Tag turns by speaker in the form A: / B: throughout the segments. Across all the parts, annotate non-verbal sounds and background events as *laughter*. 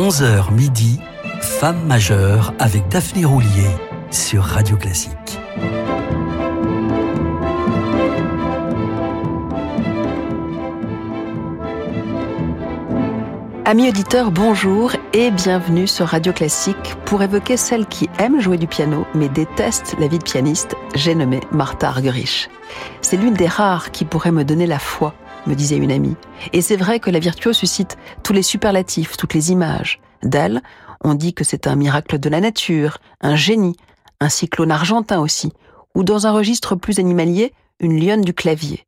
A: 11h midi, Femme majeure avec Daphné Roulier sur Radio Classique.
B: Amis auditeurs, bonjour et bienvenue sur Radio Classique pour évoquer celle qui aime jouer du piano mais déteste la vie de pianiste, j'ai nommé Martha Argerich. C'est l'une des rares qui pourrait me donner la foi, me disait une amie. Et c'est vrai que la virtuose suscite tous les superlatifs, toutes les images. D'elle, on dit que c'est un miracle de la nature, un génie, un cyclone argentin aussi, ou dans un registre plus animalier, une lionne du clavier.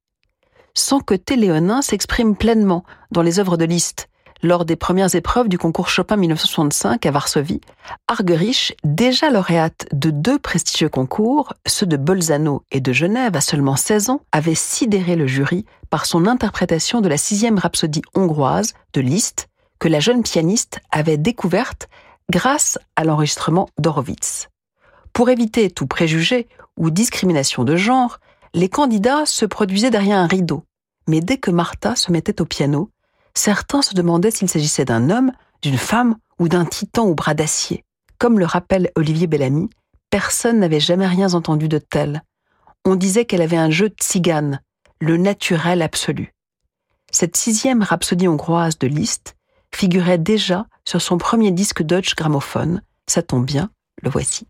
B: Sans que Téléonin s'exprime pleinement dans les œuvres de Liszt, lors des premières épreuves du concours Chopin 1965 à Varsovie, Argerich, déjà lauréate de deux prestigieux concours, ceux de Bolzano et de Genève à seulement 16 ans, avait sidéré le jury par son interprétation de la sixième rhapsodie hongroise de Liszt, que la jeune pianiste avait découverte grâce à l'enregistrement d'Horowitz. Pour éviter tout préjugé ou discrimination de genre, les candidats se produisaient derrière un rideau. Mais dès que Martha se mettait au piano, certains se demandaient s'il s'agissait d'un homme, d'une femme ou d'un titan au bras d'acier. Comme le rappelle Olivier Bellamy, personne n'avait jamais rien entendu de tel. On disait qu'elle avait un jeu de tzigane, le naturel absolu. Cette sixième rhapsodie hongroise de Liszt figurait déjà sur son premier disque Deutsche Grammophon. Ça tombe bien, le voici.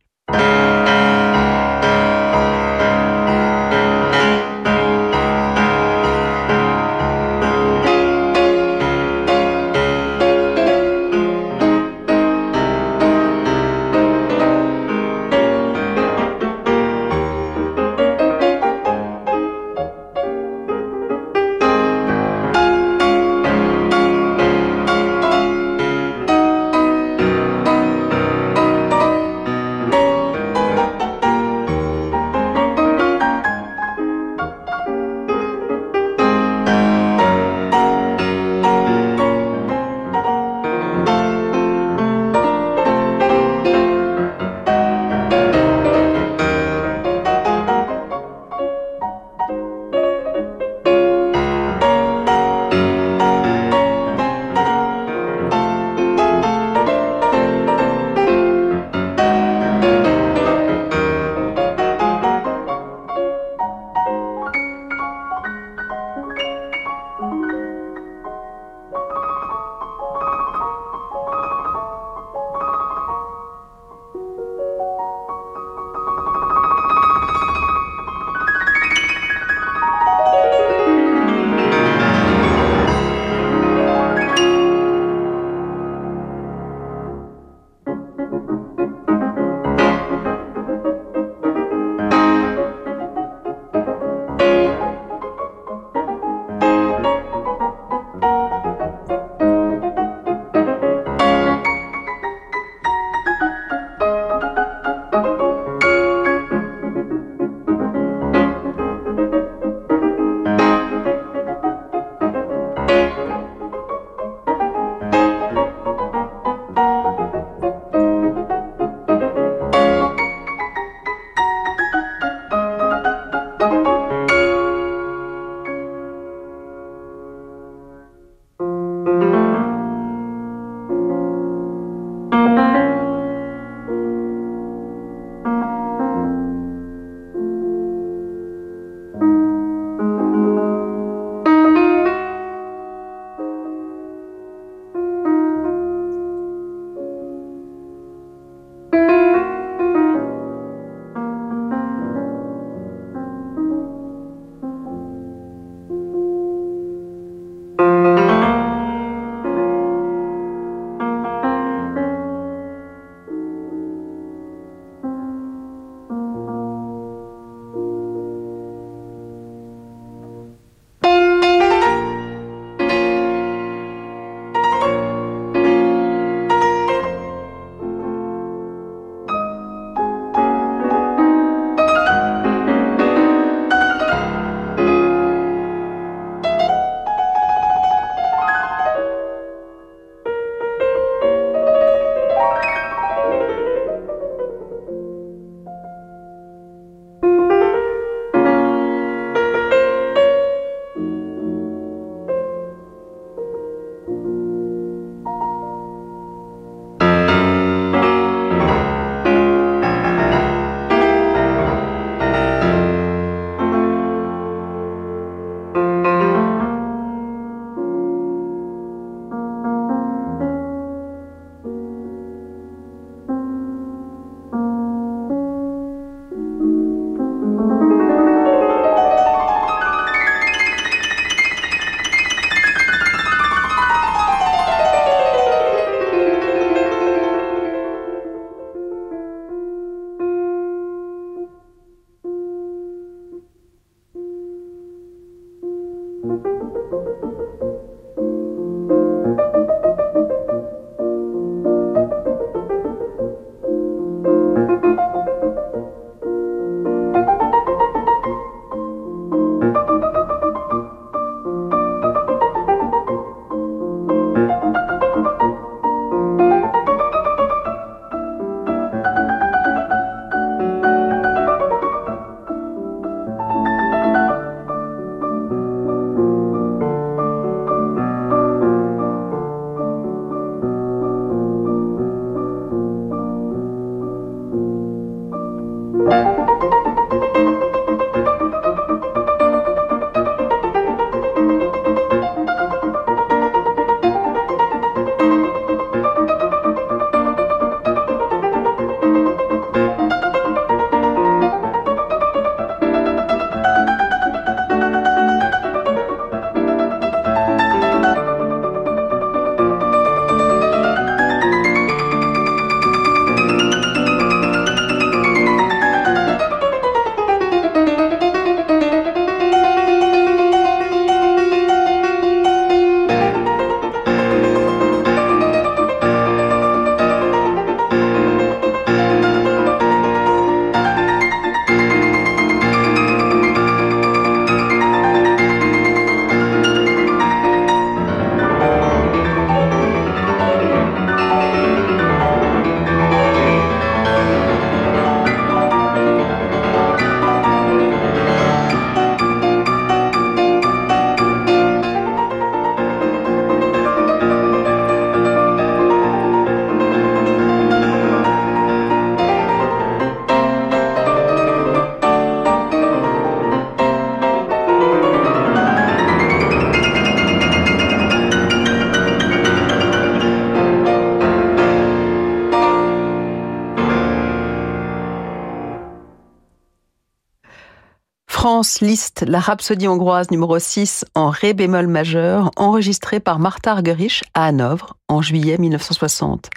B: Liszt, la rhapsodie hongroise numéro 6 en ré bémol majeur, enregistrée par Martha Argerich à Hanovre en juillet 1960.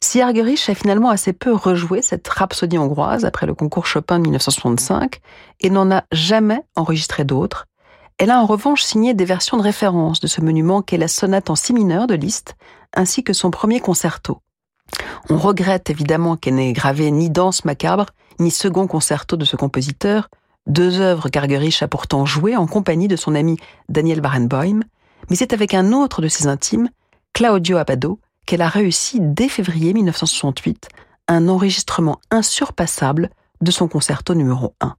B: Si Argerich a finalement assez peu rejoué cette rhapsodie hongroise après le concours Chopin de 1965 et n'en a jamais enregistré d'autres, elle a en revanche signé des versions de référence de ce monument qu'est la sonate en si mineur de Liszt, ainsi que son premier concerto. On regrette évidemment qu'elle n'ait gravé ni danse macabre, ni second concerto de ce compositeur, deux œuvres qu'Argerich a pourtant jouées en compagnie de son ami Daniel Barenboim, mais c'est avec un autre de ses intimes, Claudio Abbado, qu'elle a réussi dès février 1968 un enregistrement insurpassable de son concerto numéro 1.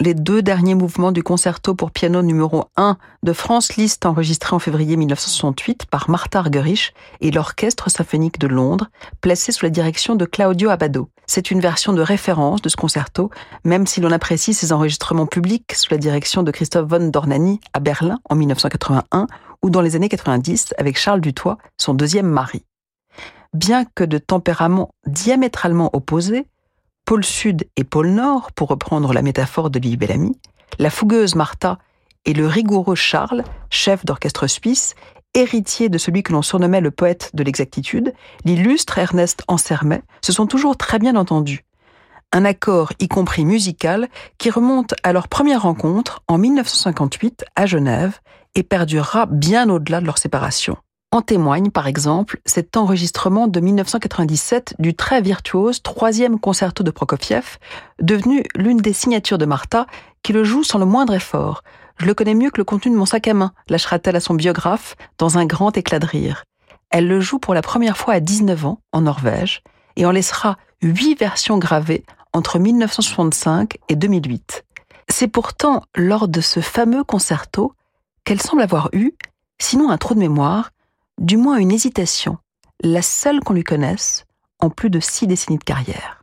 B: Les deux derniers mouvements du concerto pour piano numéro 1 de Franz Liszt enregistré en février 1968 par Martha Argerich et l'Orchestre symphonique de Londres, placé sous la direction de Claudio Abbado. C'est une version de référence de ce concerto, même si l'on apprécie ses enregistrements publics sous la direction de Christophe von Dornani à Berlin en 1981 ou dans les années 90 avec Charles Dutoit, son deuxième mari. Bien que de tempéraments diamétralement opposés, pôle sud et pôle nord, pour reprendre la métaphore de Louis Bellamy, la fougueuse Martha et le rigoureux Charles, chef d'orchestre suisse, héritier de celui que l'on surnommait le poète de l'exactitude, l'illustre Ernest Ansermet, se sont toujours très bien entendus. Un accord, y compris musical, qui remonte à leur première rencontre en 1958 à Genève et perdurera bien au-delà de leur séparation. En témoigne, par exemple, cet enregistrement de 1997 du très virtuose troisième concerto de Prokofiev, devenu l'une des signatures de Martha, qui le joue sans le moindre effort. Je le connais mieux que le contenu de mon sac à main, lâchera-t-elle à son biographe, dans un grand éclat de rire. Elle le joue pour la première fois à 19 ans, en Norvège, et en laissera huit versions gravées entre 1965 et 2008. C'est pourtant lors de ce fameux concerto qu'elle semble avoir eu, sinon un trou de mémoire, du moins une hésitation, la seule qu'on lui connaisse en plus de six décennies de carrière.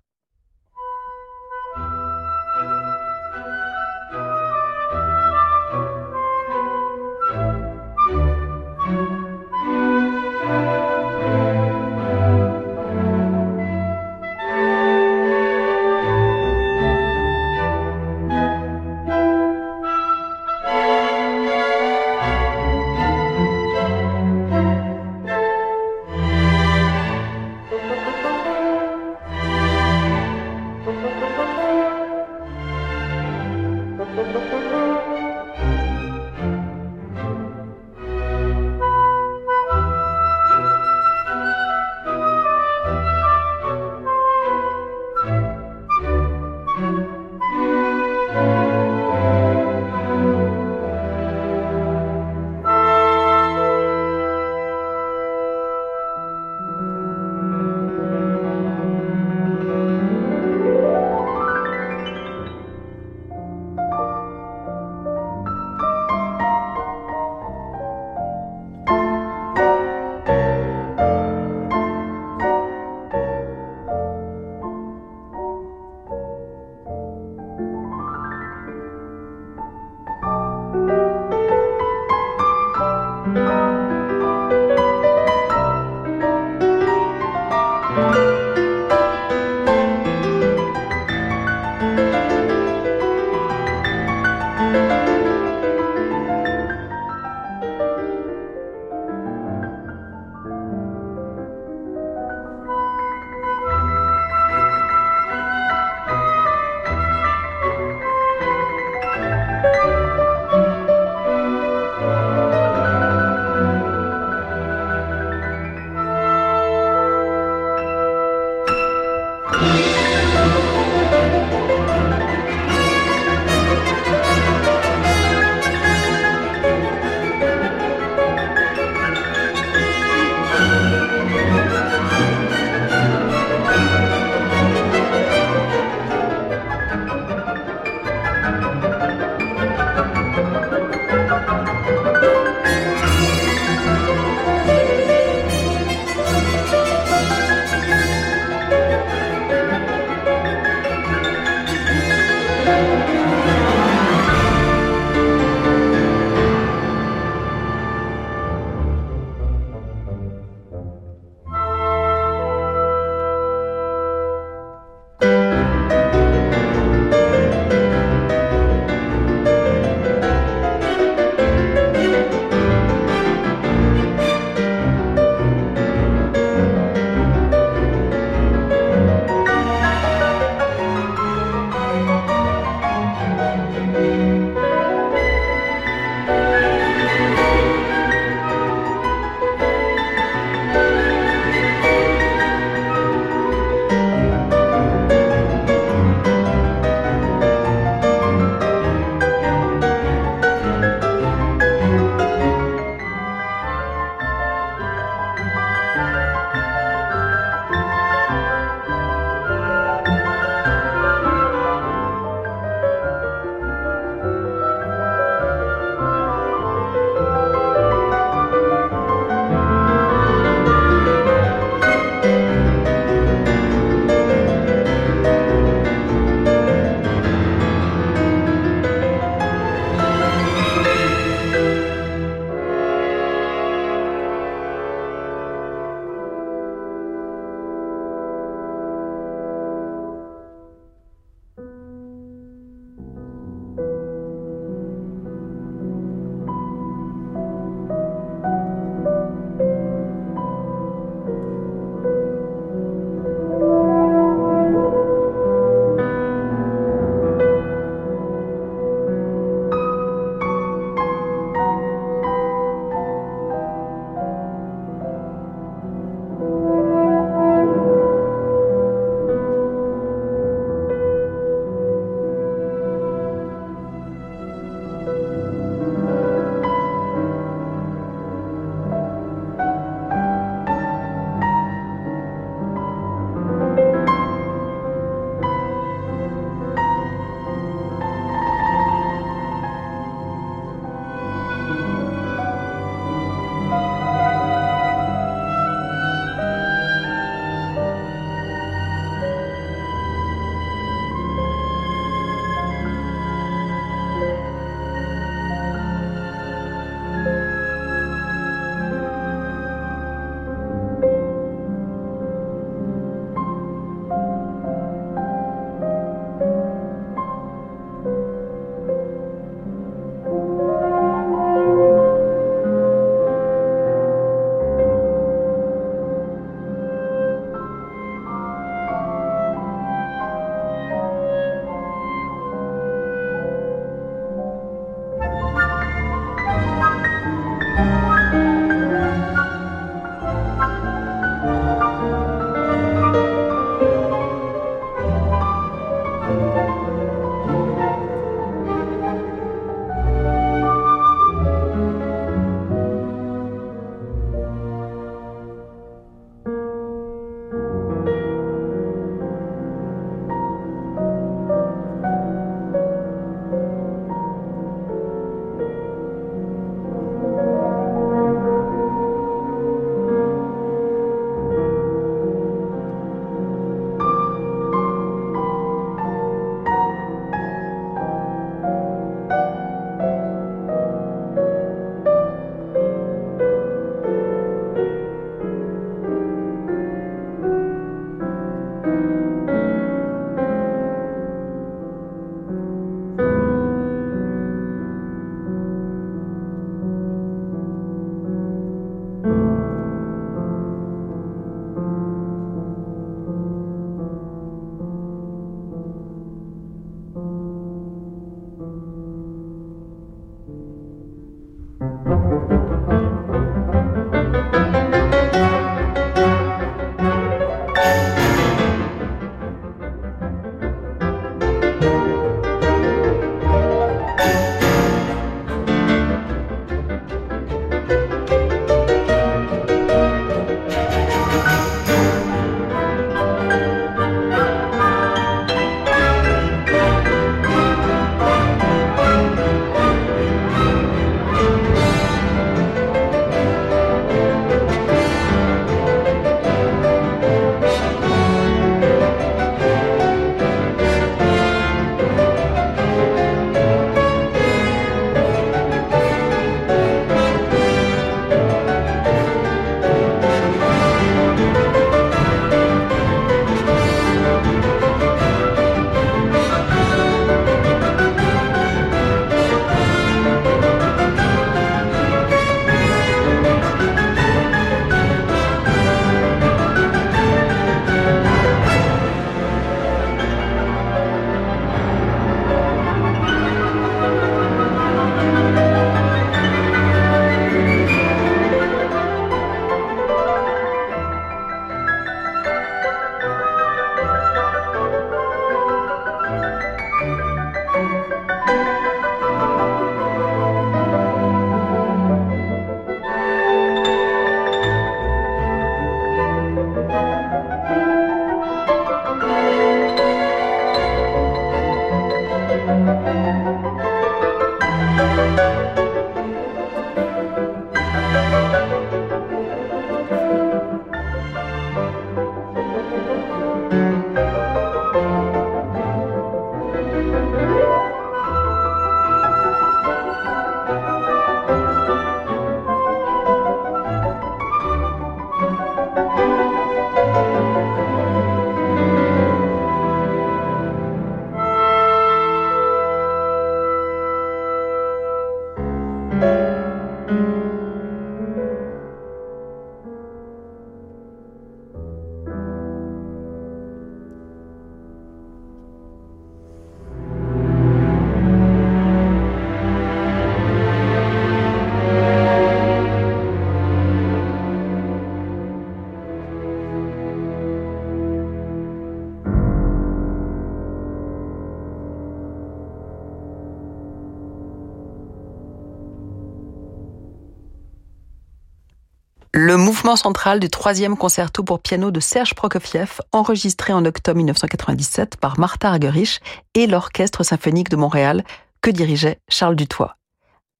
B: Mouvement central du troisième concerto pour piano de Serge Prokofiev, enregistré en octobre 1997 par Martha Argerich et l'Orchestre symphonique de Montréal que dirigeait Charles Dutoit.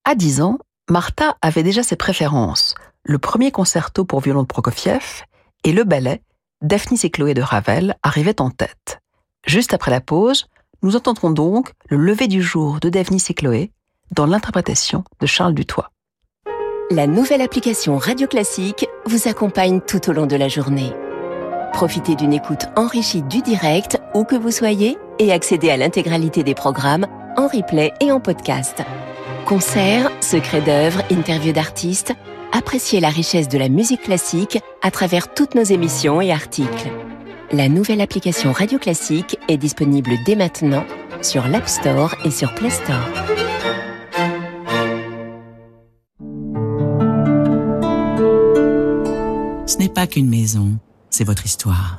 B: À 10 ans, Martha avait déjà ses préférences. Le premier concerto pour violon de Prokofiev et le ballet Daphnis et Chloé de Ravel arrivaient en tête. Juste après la pause, nous entendrons donc le lever du jour de Daphnis et Chloé dans l'interprétation de Charles Dutoit.
C: La nouvelle application Radio Classique vous accompagne tout au long de la journée. Profitez d'une écoute enrichie du direct, où que vous soyez, et accédez à l'intégralité des programmes en replay et en podcast. Concerts, secrets d'œuvres, interviews d'artistes, appréciez la richesse de la musique classique à travers toutes nos émissions et articles. La nouvelle application Radio Classique est disponible dès maintenant sur l'App Store et sur Play Store.
D: Ce n'est pas qu'une maison, c'est votre histoire.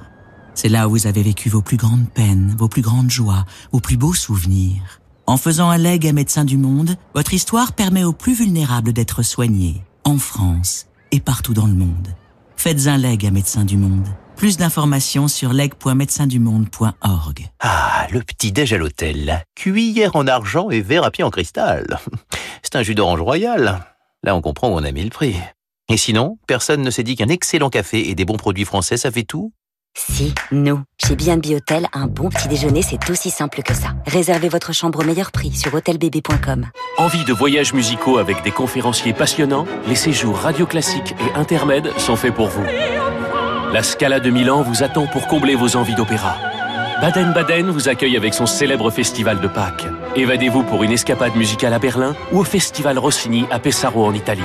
D: C'est là où vous avez vécu vos plus grandes peines, vos plus grandes joies, vos plus beaux souvenirs. En faisant un leg à Médecins du Monde, votre histoire permet aux plus vulnérables d'être soignés, en France et partout dans le monde. Faites un leg à Médecins du Monde. Plus d'informations sur leg.médecindumonde.org.
E: Ah, le petit déj à l'hôtel. Cuillère en argent et verre à pied en cristal. *laughs* C'est un jus d'orange royal. Là, on comprend où on a mis le prix. Et sinon, personne ne s'est dit qu'un excellent café et des bons produits français, ça fait tout
F: Si, nous. Chez B&B Hôtel, un bon petit déjeuner, c'est aussi simple que ça. Réservez votre chambre au meilleur prix sur hôtelbb.com.
G: Envie de voyages musicaux avec des conférenciers passionnants? Les séjours radio classiques et intermèdes sont faits pour vous. La Scala de Milan vous attend pour combler vos envies d'opéra. Baden-Baden vous accueille avec son célèbre festival de Pâques. Évadez-vous pour une escapade musicale à Berlin ou au festival Rossini à Pesaro en Italie.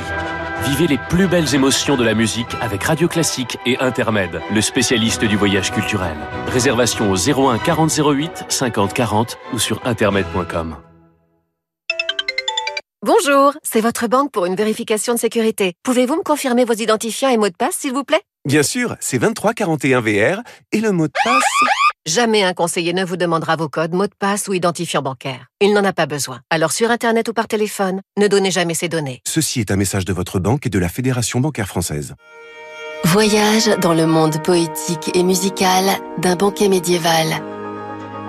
G: Vivez les plus belles émotions de la musique avec Radio Classique et Intermède, le spécialiste du voyage culturel. Réservation au 01 40 08 50 40 ou sur intermed.com.
H: Bonjour, c'est votre banque pour une vérification de sécurité. Pouvez-vous me confirmer vos identifiants et mots de passe, s'il vous plaît?
I: Bien sûr, c'est 2341 VR et le mot de passe...
H: Jamais un conseiller ne vous demandera vos codes, mots de passe ou identifiant bancaire. Il n'en a pas besoin. Alors sur Internet ou par téléphone, ne donnez jamais ces données.
I: Ceci est un message de votre banque et de la Fédération bancaire française.
J: Voyage dans le monde poétique et musical d'un banquet médiéval.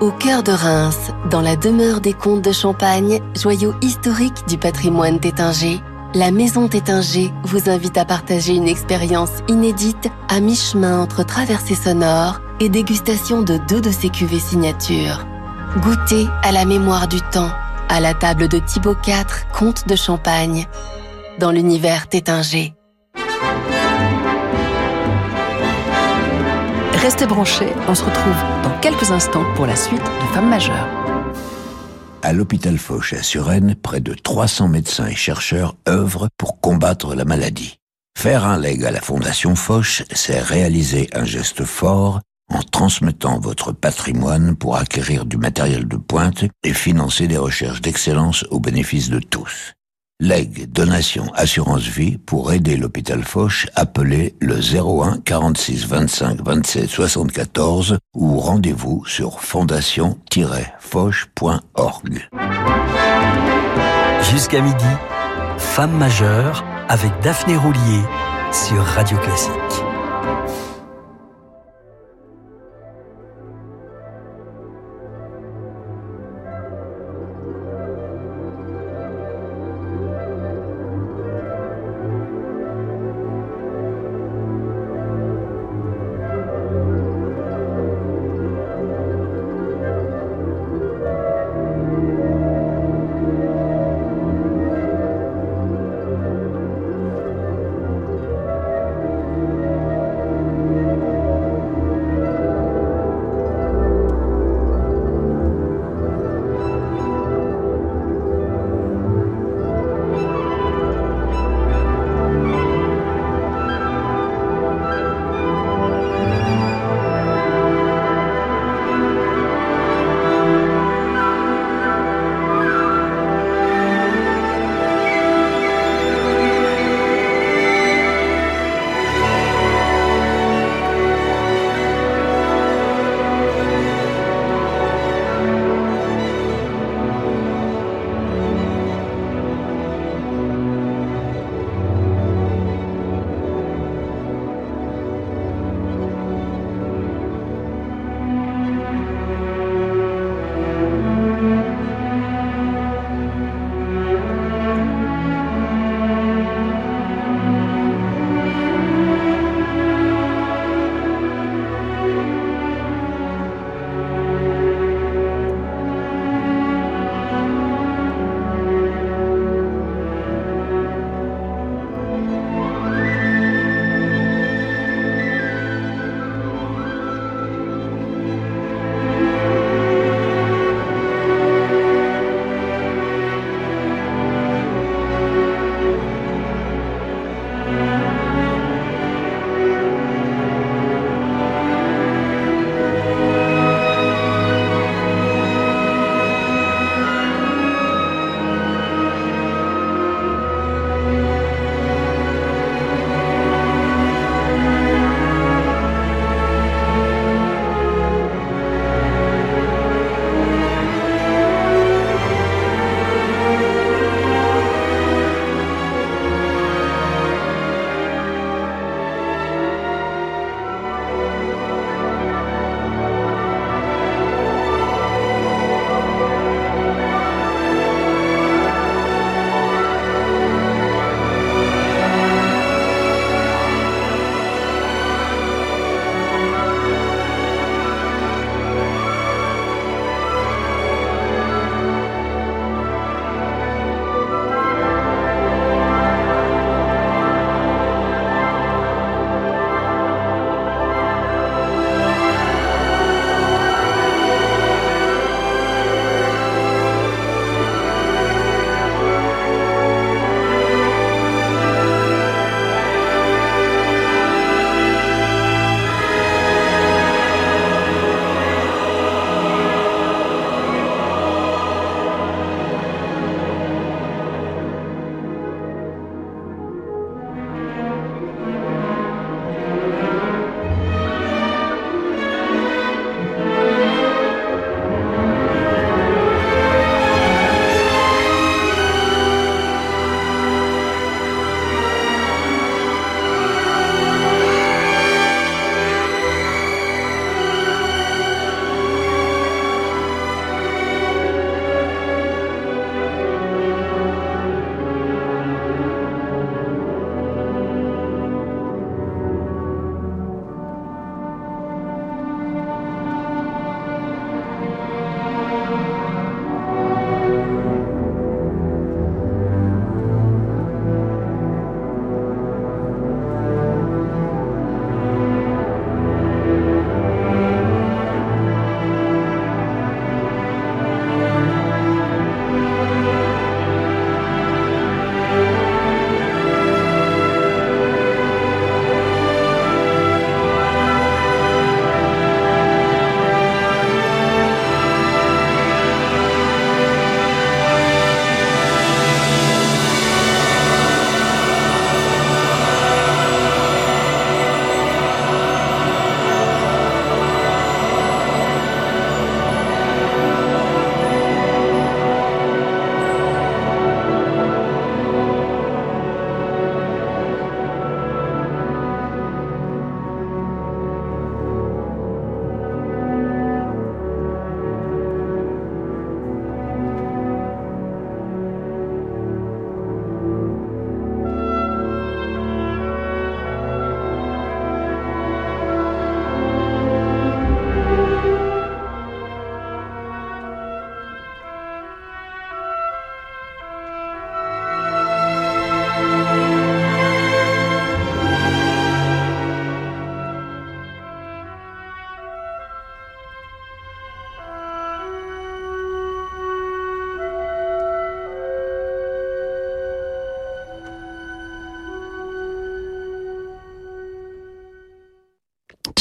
J: Au cœur de Reims, dans la demeure des comtes de Champagne, joyau historique du patrimoine tétinger, la Maison Tétinger vous invite à partager une expérience inédite à mi-chemin entre traversée sonore et dégustation de deux de ses cuvées signatures. Goûtez à la mémoire du temps, à la table de Thibaut IV, comte de Champagne, dans l'univers Tétinger.
B: Restez branchés, on se retrouve dans quelques instants pour la suite de Femmes majeures.
K: À l'hôpital Foch à Suresnes, près de 300 médecins et chercheurs œuvrent pour combattre la maladie. Faire un leg à la Fondation Foch, c'est réaliser un geste fort en transmettant votre patrimoine pour acquérir du matériel de pointe et financer des recherches d'excellence au bénéfice de tous. Leg, donation, assurance vie pour aider l'hôpital Foch, appelez le 01 46 25 27 74 ou rendez-vous sur fondation-foch.org.
A: Jusqu'à midi, Femme majeure avec Daphné Roulier sur Radio Classique.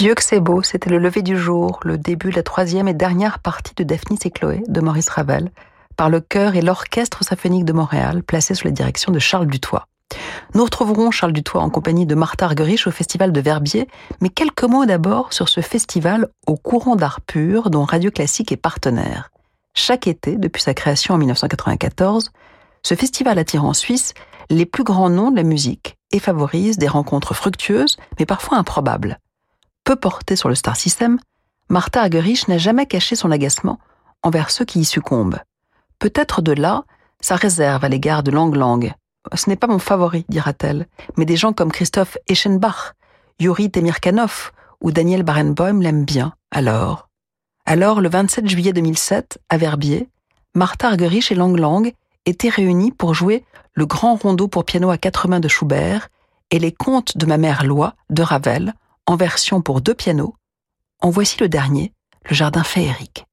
B: Dieu que c'est beau, c'était le lever du jour, le début de la troisième et dernière partie de Daphnis et Chloé de Maurice Ravel, par le chœur et l'orchestre symphonique de Montréal, placé sous la direction de Charles Dutoit. Nous retrouverons Charles Dutoit en compagnie de Martha Argerich au Festival de Verbier, mais quelques mots d'abord sur ce festival au courant d'art pur dont Radio Classique est partenaire. Chaque été, depuis sa création en 1994, ce festival attire en Suisse les plus grands noms de la musique et favorise des rencontres fructueuses, mais parfois improbables. Peu portée sur le star system, Martha Argerich n'a jamais caché son agacement envers ceux qui y succombent. Peut-être de là sa réserve à l'égard de Lang Lang, ce n'est pas mon favori, dira-t-elle, mais des gens comme Christophe Eschenbach, Yuri Temirkanov ou Daniel Barenboim l'aiment bien, alors. Alors, le 27 juillet 2007, à Verbier, Martha Argerich et Lang Lang étaient réunis pour jouer le grand rondeau pour piano à quatre mains de Schubert et les contes de ma mère Loi de Ravel en version pour deux pianos. En voici le dernier, le jardin féerique.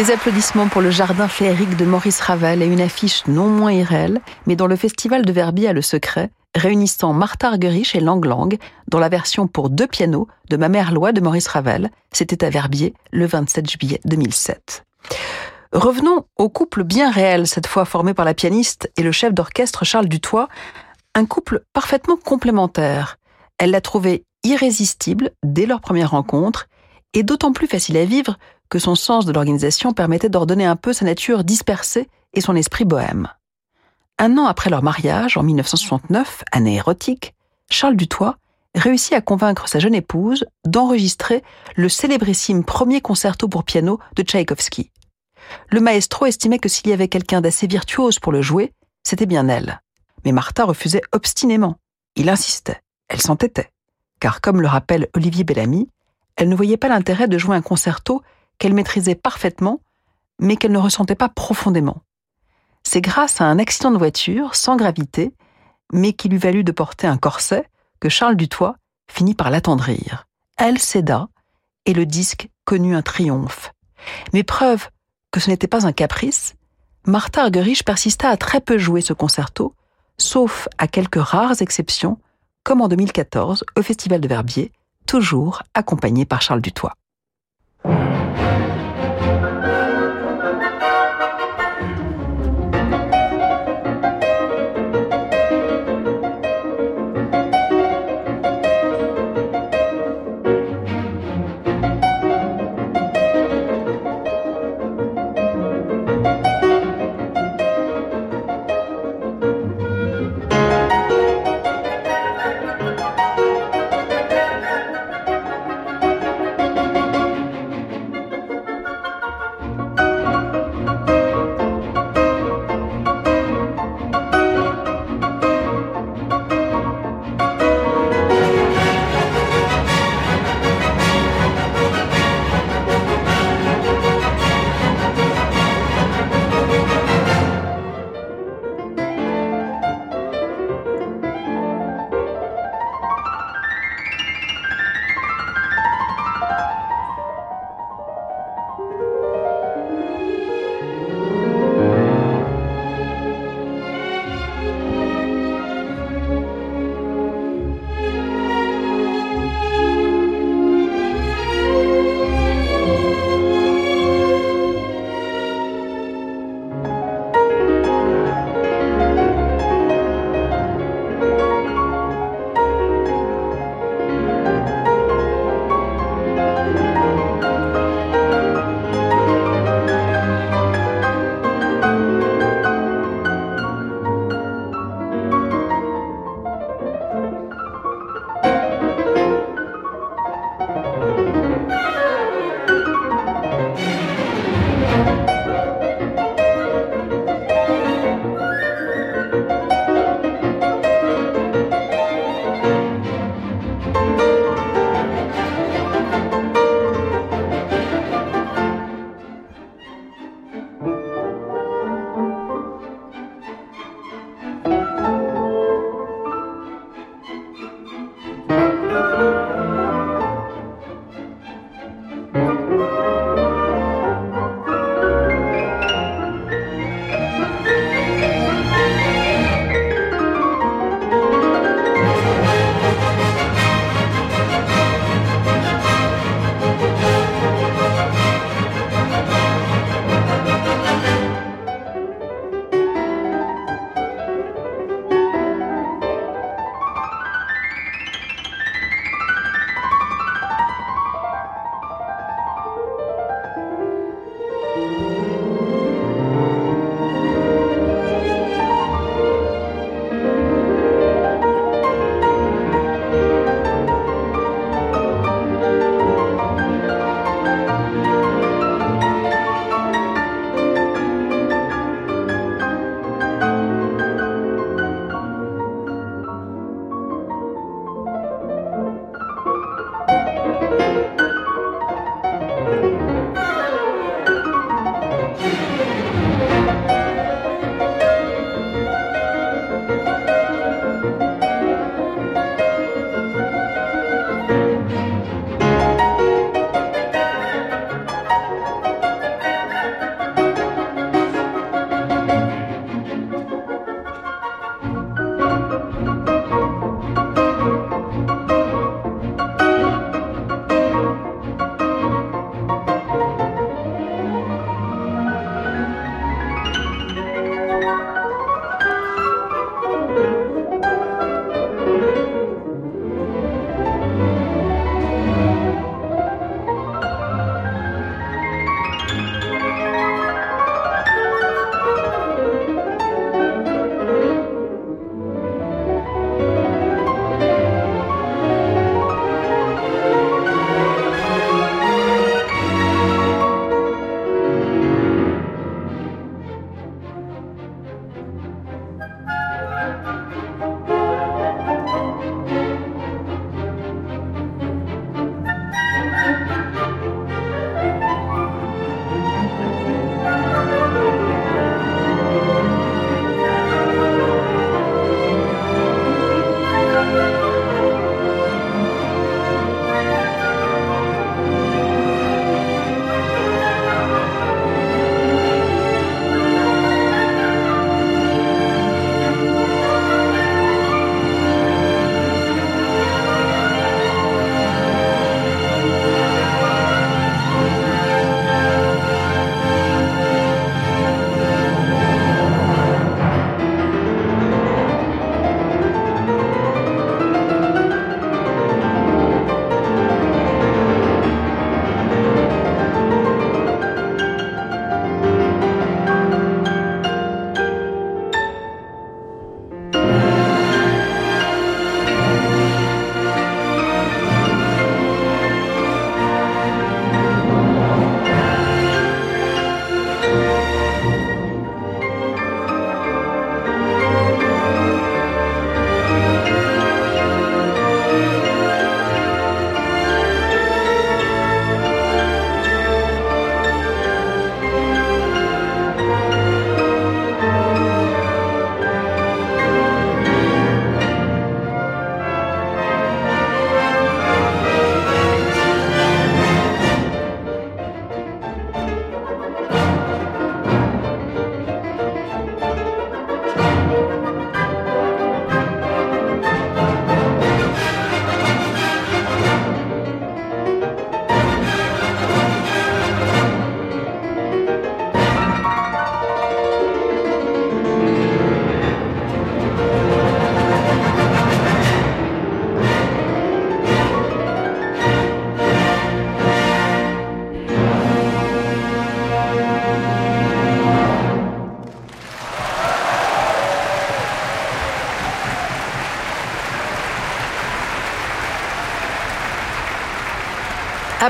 B: Des applaudissements pour le jardin féerique de Maurice Ravel et une affiche non moins irréelle, mais dont le festival de Verbier a le secret, réunissant Martha Argerich et Lang Lang dans la version pour deux pianos de Ma mère loi de Maurice Ravel. C'était à Verbier le 27 juillet 2007. Revenons au couple bien réel, cette fois formé par la pianiste et le chef d'orchestre Charles Dutoit, un couple parfaitement complémentaire. Elle l'a trouvé irrésistible dès leur première rencontre et d'autant plus facile à vivre que son sens de l'organisation permettait d'ordonner un peu sa nature dispersée et son esprit bohème. Un an après leur mariage, en 1969, année érotique, Charles Dutoit réussit à convaincre sa jeune épouse d'enregistrer le célébrissime premier concerto pour piano de Tchaïkovski. Le maestro estimait que s'il y avait quelqu'un d'assez virtuose pour le jouer, c'était bien elle. Mais Martha refusait obstinément. Il insistait. Elle s'entêtait. Car comme le rappelle Olivier Bellamy, elle ne voyait pas l'intérêt de jouer un concerto qu'elle maîtrisait parfaitement, mais qu'elle ne ressentait pas profondément. C'est grâce à un accident de voiture sans gravité, mais qui lui valut de porter un corset, que Charles Dutoit finit par l'attendrir. Elle céda et le disque connut un triomphe. Mais preuve que ce n'était pas un caprice, Martha Argerich persista à très peu jouer ce concerto, sauf à quelques rares exceptions, comme en 2014 au Festival de Verbier, toujours accompagné par Charles Dutoit.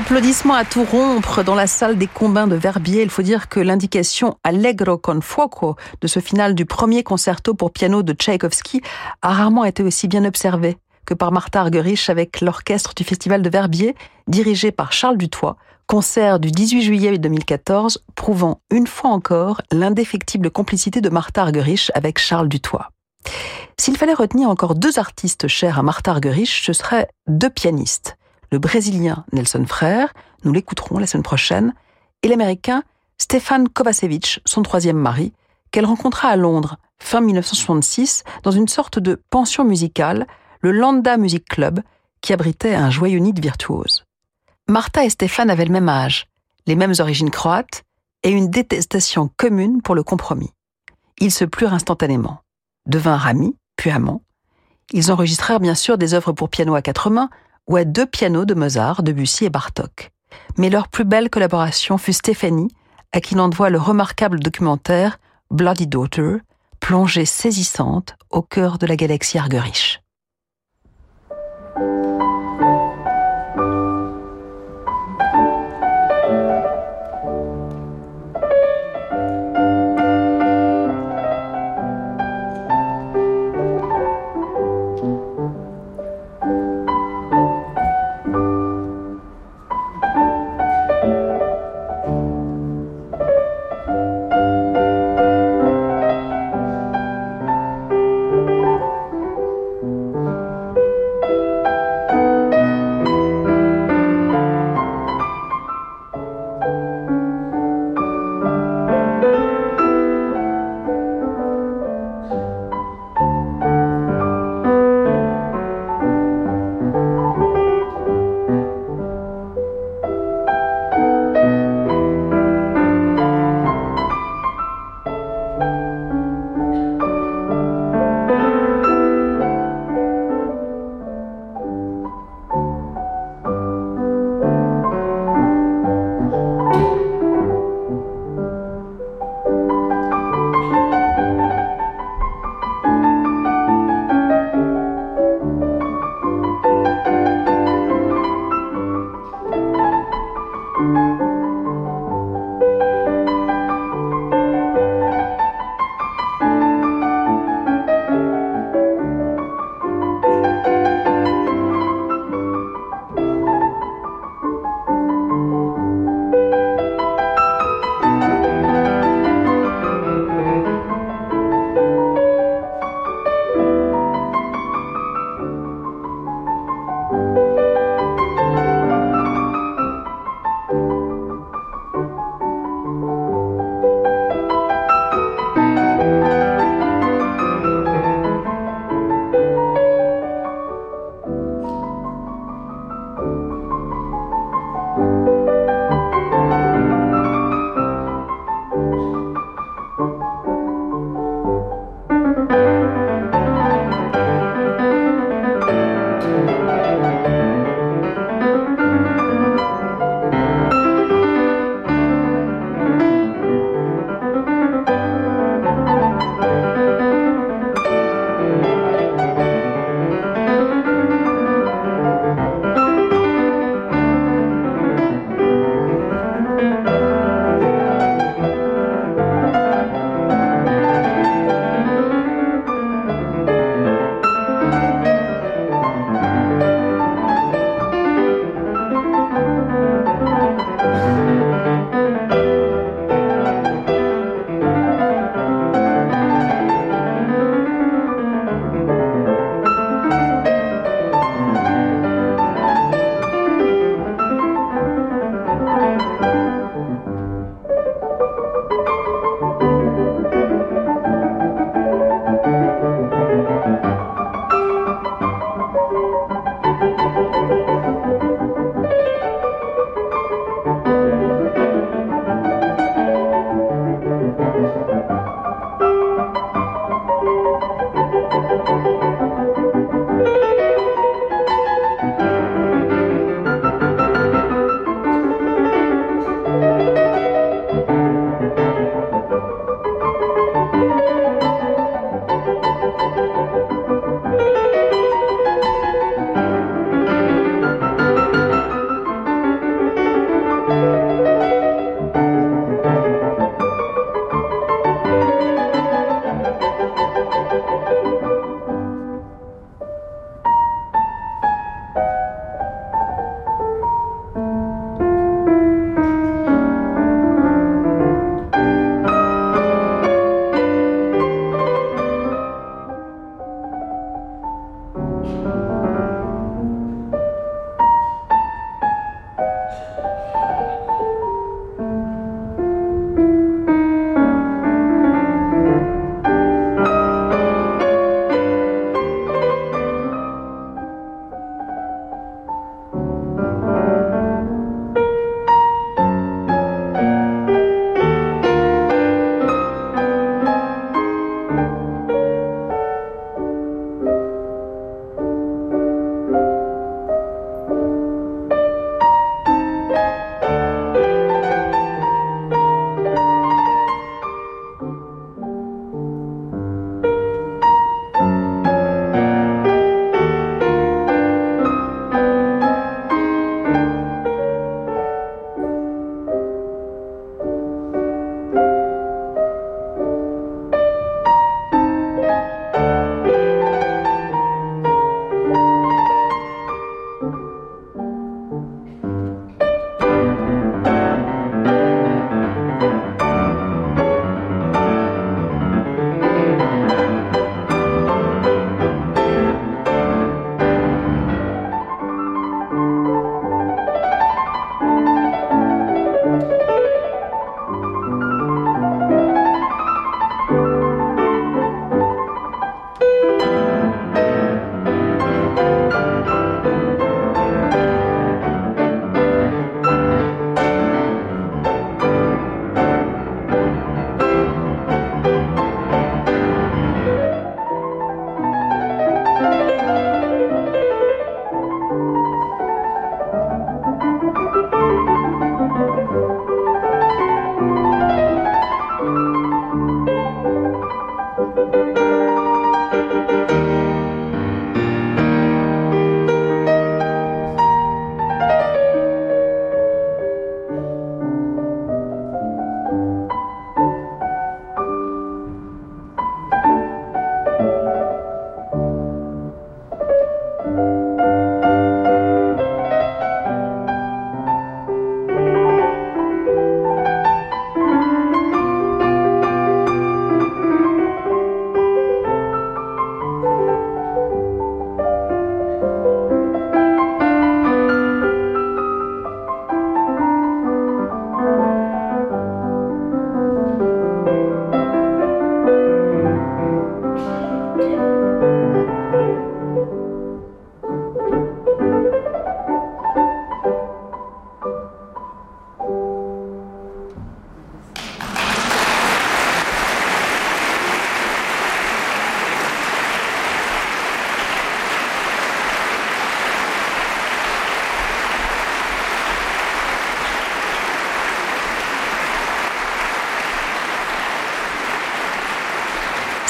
B: Applaudissements à tout rompre dans la salle des combins de Verbier. Il faut dire que l'indication Allegro con fuoco de ce final du premier concerto pour piano de Tchaïkovski a rarement été aussi bien observé que par Martha Argerich avec l'orchestre du Festival de Verbier, dirigé par Charles Dutoit, concert du 18 juillet 2014, prouvant une fois encore l'indéfectible complicité de Martha Argerich avec Charles Dutoit. S'il fallait retenir encore deux artistes chers à Martha Argerich, ce seraient deux pianistes le Brésilien Nelson Frère, nous l'écouterons la semaine prochaine, et l'Américain Stéphane Kovacevic, son troisième mari, qu'elle rencontra à Londres fin 1966 dans une sorte de pension musicale, le Landa Music Club, qui abritait un joyeux nid de virtuoses. Martha et Stéphane avaient le même âge, les mêmes origines croates et une détestation commune pour le compromis. Ils se plurent instantanément, devinrent amis, puis amants. Ils enregistrèrent bien sûr des œuvres pour piano à quatre mains, ou à deux pianos de Mozart, Debussy et Bartok. Mais leur plus belle collaboration fut Stéphanie, à qui l'on doit le remarquable documentaire Bloody Daughter, plongée saisissante au cœur de la galaxie Argerich.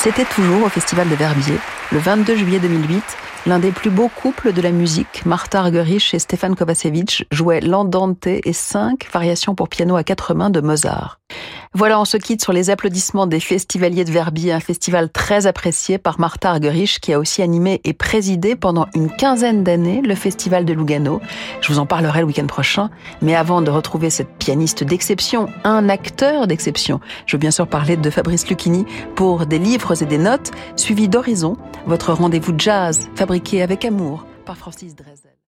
B: C'était toujours au Festival de Verbier, le 22 juillet 2008, l'un des plus beaux couples de la musique, Martha Argerich et Stéphane Kovacevic, jouaient l'Andante et cinq variations pour piano à quatre mains de Mozart. Voilà, on se quitte sur les applaudissements des festivaliers de Verbier, un festival très apprécié par Martha Argerich qui a aussi animé et présidé pendant une quinzaine d'années le festival de Lugano. Je vous en parlerai le week-end prochain, mais avant de retrouver cette pianiste d'exception, un acteur d'exception, je veux bien sûr parler de Fabrice Lucchini pour des livres et des notes, suivi d'Horizon, votre rendez-vous jazz fabriqué avec amour par Francis Drezel.